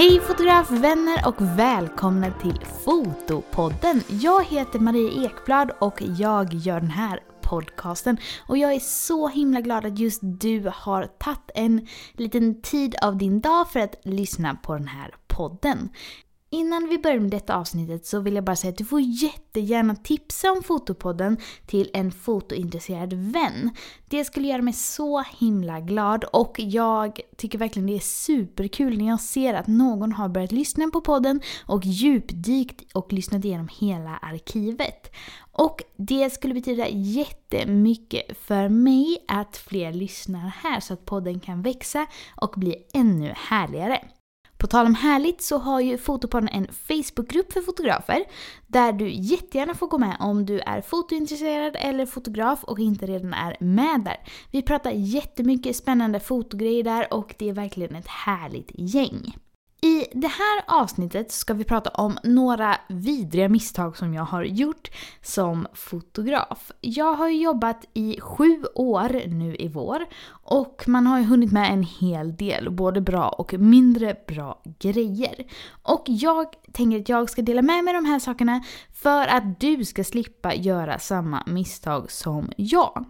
Hej fotografvänner och välkomna till Fotopodden. Jag heter Maria Ekblad och jag gör den här podcasten. Och jag är så himla glad att just du har tagit en liten tid av din dag för att lyssna på den här podden. Innan vi börjar med detta avsnittet så vill jag bara säga att du får jättegärna tipsa om Fotopodden till en fotointresserad vän. Det skulle göra mig så himla glad och jag tycker verkligen det är superkul när jag ser att någon har börjat lyssna på podden och djupdykt och lyssnat igenom hela arkivet. Och det skulle betyda jättemycket för mig att fler lyssnar här så att podden kan växa och bli ännu härligare. På tal om härligt så har ju Fotopodden en Facebookgrupp för fotografer där du jättegärna får gå med om du är fotointresserad eller fotograf och inte redan är med där. Vi pratar jättemycket spännande fotogrejer där och det är verkligen ett härligt gäng. I det här avsnittet ska vi prata om några vidriga misstag som jag har gjort som fotograf. Jag har jobbat i sju år nu i vår och man har ju hunnit med en hel del, både bra och mindre bra grejer. Och jag tänker att jag ska dela med mig de här sakerna för att du ska slippa göra samma misstag som jag.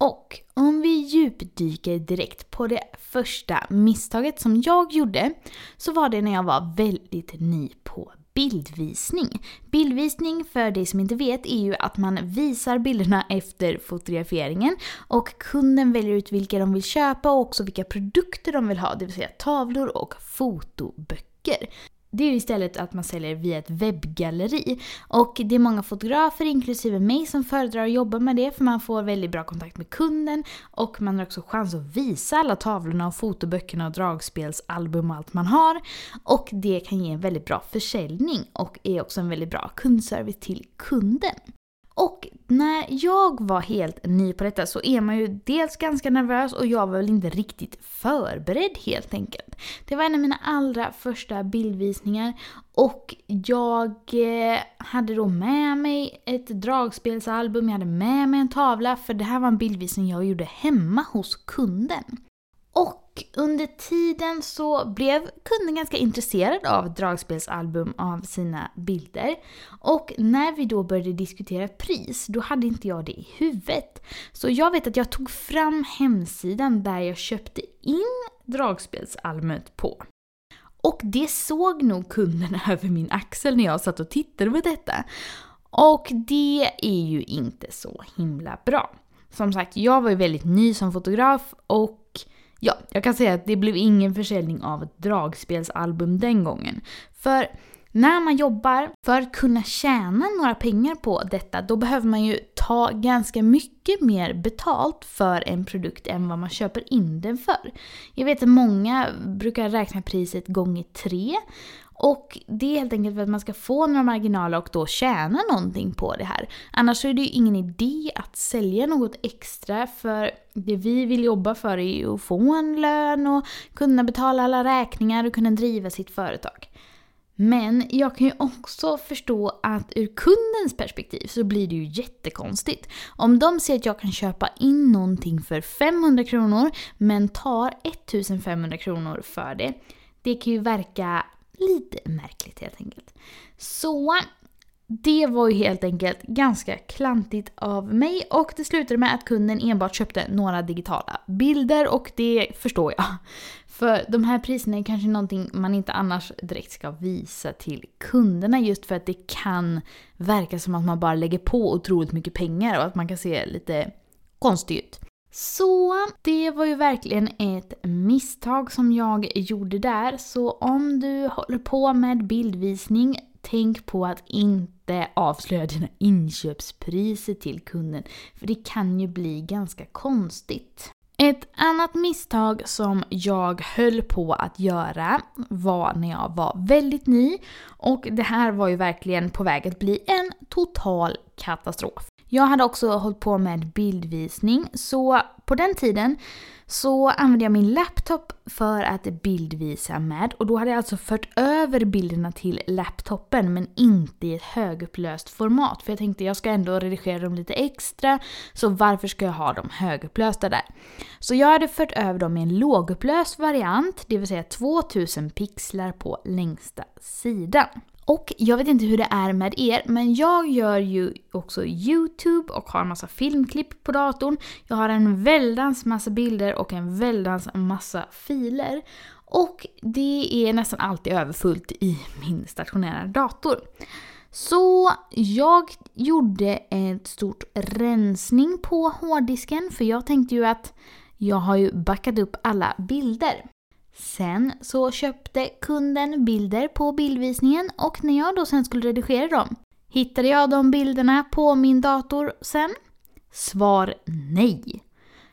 Och om vi djupdyker direkt på det första misstaget som jag gjorde så var det när jag var väldigt ny på bildvisning. Bildvisning, för dig som inte vet, är ju att man visar bilderna efter fotograferingen och kunden väljer ut vilka de vill köpa och också vilka produkter de vill ha, det vill säga tavlor och fotoböcker det är ju istället att man säljer via ett webbgalleri. Och det är många fotografer, inklusive mig, som föredrar att jobba med det för man får väldigt bra kontakt med kunden och man har också chans att visa alla tavlorna och fotoböckerna och dragspelsalbum och allt man har. Och det kan ge en väldigt bra försäljning och är också en väldigt bra kundservice till kunden. Och när jag var helt ny på detta så är man ju dels ganska nervös och jag var väl inte riktigt förberedd helt enkelt. Det var en av mina allra första bildvisningar och jag eh, hade då med mig ett dragspelsalbum, jag hade med mig en tavla för det här var en bildvisning jag gjorde hemma hos kunden. Och under tiden så blev kunden ganska intresserad av dragspelsalbum av sina bilder. Och när vi då började diskutera pris, då hade inte jag det i huvudet. Så jag vet att jag tog fram hemsidan där jag köpte in dragspelsalbumet på. Och det såg nog kunden över min axel när jag satt och tittade på detta. Och det är ju inte så himla bra. Som sagt, jag var ju väldigt ny som fotograf och Ja, jag kan säga att det blev ingen försäljning av ett dragspelsalbum den gången. För när man jobbar för att kunna tjäna några pengar på detta, då behöver man ju ta ganska mycket mer betalt för en produkt än vad man köper in den för. Jag vet att många brukar räkna priset gånger tre och det är helt enkelt för att man ska få några marginaler och då tjäna någonting på det här. Annars så är det ju ingen idé att sälja något extra för det vi vill jobba för är ju att få en lön och kunna betala alla räkningar och kunna driva sitt företag. Men jag kan ju också förstå att ur kundens perspektiv så blir det ju jättekonstigt. Om de ser att jag kan köpa in någonting för 500 kronor men tar 1500 kronor för det. Det kan ju verka lite märkligt helt enkelt. Så det var ju helt enkelt ganska klantigt av mig och det slutade med att kunden enbart köpte några digitala bilder och det förstår jag. För de här priserna är kanske någonting man inte annars direkt ska visa till kunderna just för att det kan verka som att man bara lägger på otroligt mycket pengar och att man kan se lite konstig ut. Så det var ju verkligen ett misstag som jag gjorde där. Så om du håller på med bildvisning, tänk på att inte avslöja dina inköpspriser till kunden. För det kan ju bli ganska konstigt. Ett annat misstag som jag höll på att göra var när jag var väldigt ny och det här var ju verkligen på väg att bli en total katastrof. Jag hade också hållit på med bildvisning så på den tiden så använde jag min laptop för att bildvisa med och då hade jag alltså fört över bilderna till laptopen men inte i ett högupplöst format för jag tänkte jag ska ändå redigera dem lite extra så varför ska jag ha dem högupplösta där? Så jag hade fört över dem i en lågupplöst variant, det vill säga 2000 pixlar på längsta sidan. Och jag vet inte hur det är med er, men jag gör ju också YouTube och har en massa filmklipp på datorn. Jag har en väldans massa bilder och en väldans massa filer. Och det är nästan alltid överfullt i min stationära dator. Så jag gjorde ett stort rensning på hårddisken för jag tänkte ju att jag har ju backat upp alla bilder. Sen så köpte kunden bilder på bildvisningen och när jag då sen skulle redigera dem, hittade jag de bilderna på min dator sen? Svar nej.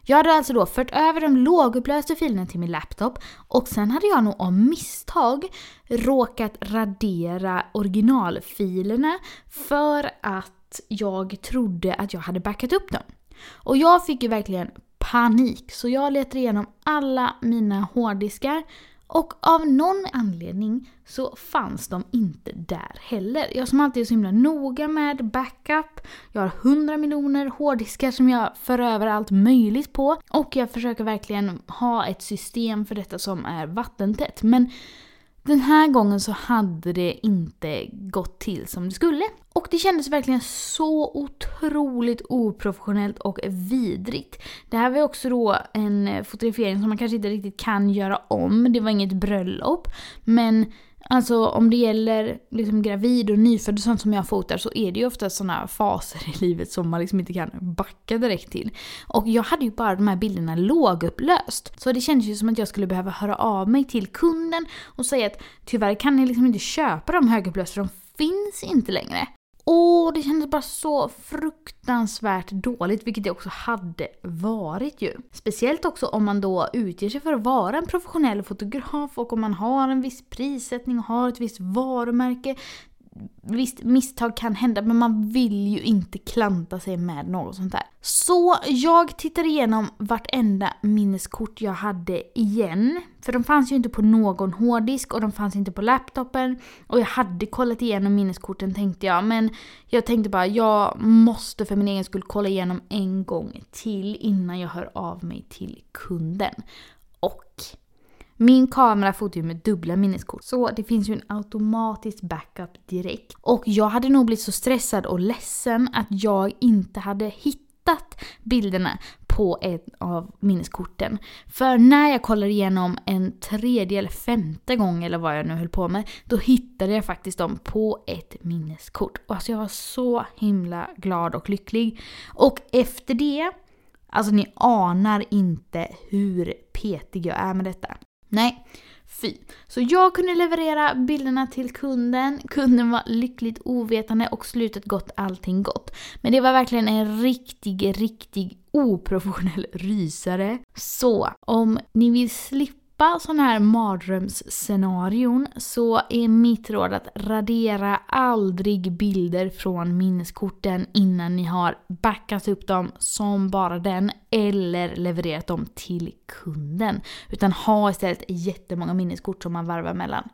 Jag hade alltså då fört över de lågupplösta filerna till min laptop och sen hade jag nog av misstag råkat radera originalfilerna för att jag trodde att jag hade backat upp dem. Och jag fick ju verkligen panik. Så jag letar igenom alla mina hårddiskar och av någon anledning så fanns de inte där heller. Jag som alltid är så himla noga med backup. Jag har 100 miljoner hårddiskar som jag för över allt möjligt på. Och jag försöker verkligen ha ett system för detta som är vattentätt. Men den här gången så hade det inte gått till som det skulle. Och det kändes verkligen så otroligt oprofessionellt och vidrigt. Det här var också då en fotografering som man kanske inte riktigt kan göra om. Det var inget bröllop. Men Alltså om det gäller liksom gravid och nyfödd och sånt som jag fotar så är det ju ofta sådana faser i livet som man liksom inte kan backa direkt till. Och jag hade ju bara de här bilderna lågupplöst. Så det kändes ju som att jag skulle behöva höra av mig till kunden och säga att tyvärr kan ni liksom inte köpa de högupplösta för de finns inte längre. Åh, det kändes bara så fruktansvärt dåligt, vilket det också hade varit ju. Speciellt också om man då utger sig för att vara en professionell fotograf och om man har en viss prissättning och har ett visst varumärke. Visst, misstag kan hända men man vill ju inte klanta sig med något sånt där. Så jag tittade igenom vartenda minneskort jag hade igen. För de fanns ju inte på någon hårddisk och de fanns inte på laptopen. Och jag hade kollat igenom minneskorten tänkte jag. Men jag tänkte bara, jag måste för min egen skull kolla igenom en gång till innan jag hör av mig till kunden. Och min kamera fotar ju med dubbla minneskort så det finns ju en automatisk backup direkt. Och jag hade nog blivit så stressad och ledsen att jag inte hade hittat bilderna på ett av minneskorten. För när jag kollade igenom en tredje eller femte gång eller vad jag nu höll på med, då hittade jag faktiskt dem på ett minneskort. Och alltså jag var så himla glad och lycklig. Och efter det, alltså ni anar inte hur petig jag är med detta. Nej, fy. Så jag kunde leverera bilderna till kunden. Kunden var lyckligt ovetande och slutet gott, allting gott. Men det var verkligen en riktig, riktig oprofessionell rysare. Så om ni vill slippa slippa sådana här mardrömsscenarion så är mitt råd att radera aldrig bilder från minneskorten innan ni har backat upp dem som bara den eller levererat dem till kunden. Utan ha istället jättemånga minneskort som man varvar mellan.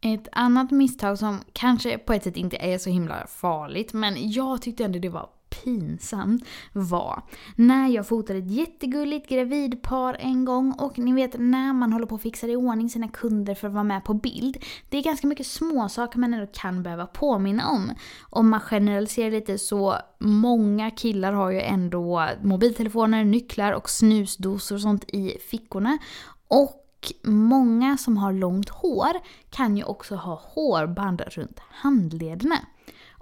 Ett annat misstag som kanske på ett sätt inte är så himla farligt men jag tyckte ändå det var pinsamt var när jag fotade ett jättegulligt gravidpar en gång och ni vet när man håller på att fixa i ordning sina kunder för att vara med på bild. Det är ganska mycket småsaker man ändå kan behöva påminna om. Om man generaliserar lite så många killar har ju ändå mobiltelefoner, nycklar och snusdosor och sånt i fickorna. Och många som har långt hår kan ju också ha hårband runt handlederna.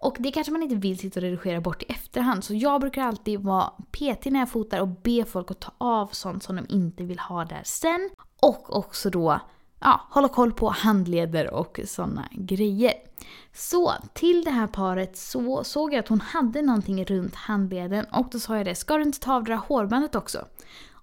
Och det kanske man inte vill sitta och redigera bort i efterhand. Så jag brukar alltid vara petig när jag fotar och be folk att ta av sånt som de inte vill ha där sen. Och också då ja, hålla koll på handleder och sådana grejer. Så till det här paret så såg jag att hon hade någonting runt handleden och då sa jag det, ska du inte ta av det där hårbandet också?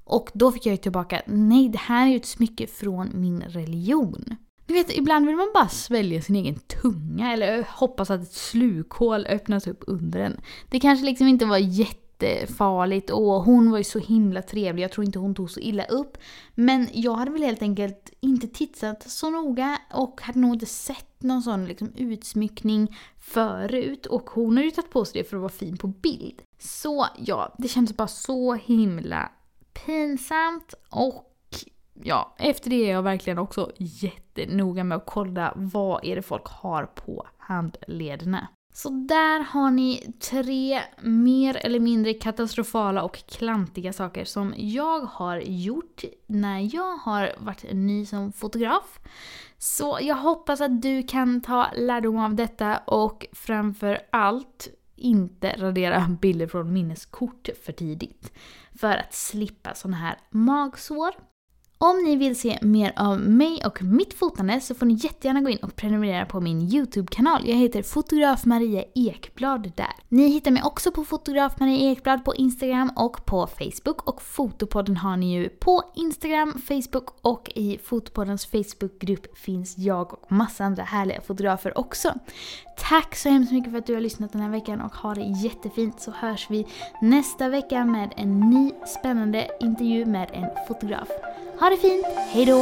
Och då fick jag ju tillbaka, nej det här är ju ett smycke från min religion. Ni vet, ibland vill man bara svälja sin egen tunga eller hoppas att ett slukhål öppnas upp under en. Det kanske liksom inte var jättefarligt och hon var ju så himla trevlig, jag tror inte hon tog så illa upp. Men jag hade väl helt enkelt inte tittat så noga och hade nog inte sett någon sån liksom utsmyckning förut. Och hon har ju tagit på sig det för att vara fin på bild. Så ja, det kändes bara så himla pinsamt och ja, efter det är jag verkligen också jättenoga med att kolla vad är det folk har på handlederna. Så där har ni tre mer eller mindre katastrofala och klantiga saker som jag har gjort när jag har varit ny som fotograf. Så jag hoppas att du kan ta lärdom av detta och framför allt inte radera bilder från minneskort för tidigt. För att slippa sådana här magsår. Om ni vill se mer av mig och mitt fotande så får ni jättegärna gå in och prenumerera på min YouTube-kanal. Jag heter fotograf Maria Ekblad där. Ni hittar mig också på fotograf Maria Ekblad på Instagram och på Facebook och Fotopodden har ni ju på Instagram, Facebook och i Fotopoddens Facebookgrupp finns jag och massa andra härliga fotografer också. Tack så hemskt mycket för att du har lyssnat den här veckan och ha det jättefint så hörs vi nästa vecka med en ny spännande intervju med en fotograf. Ha det fint, hejdå!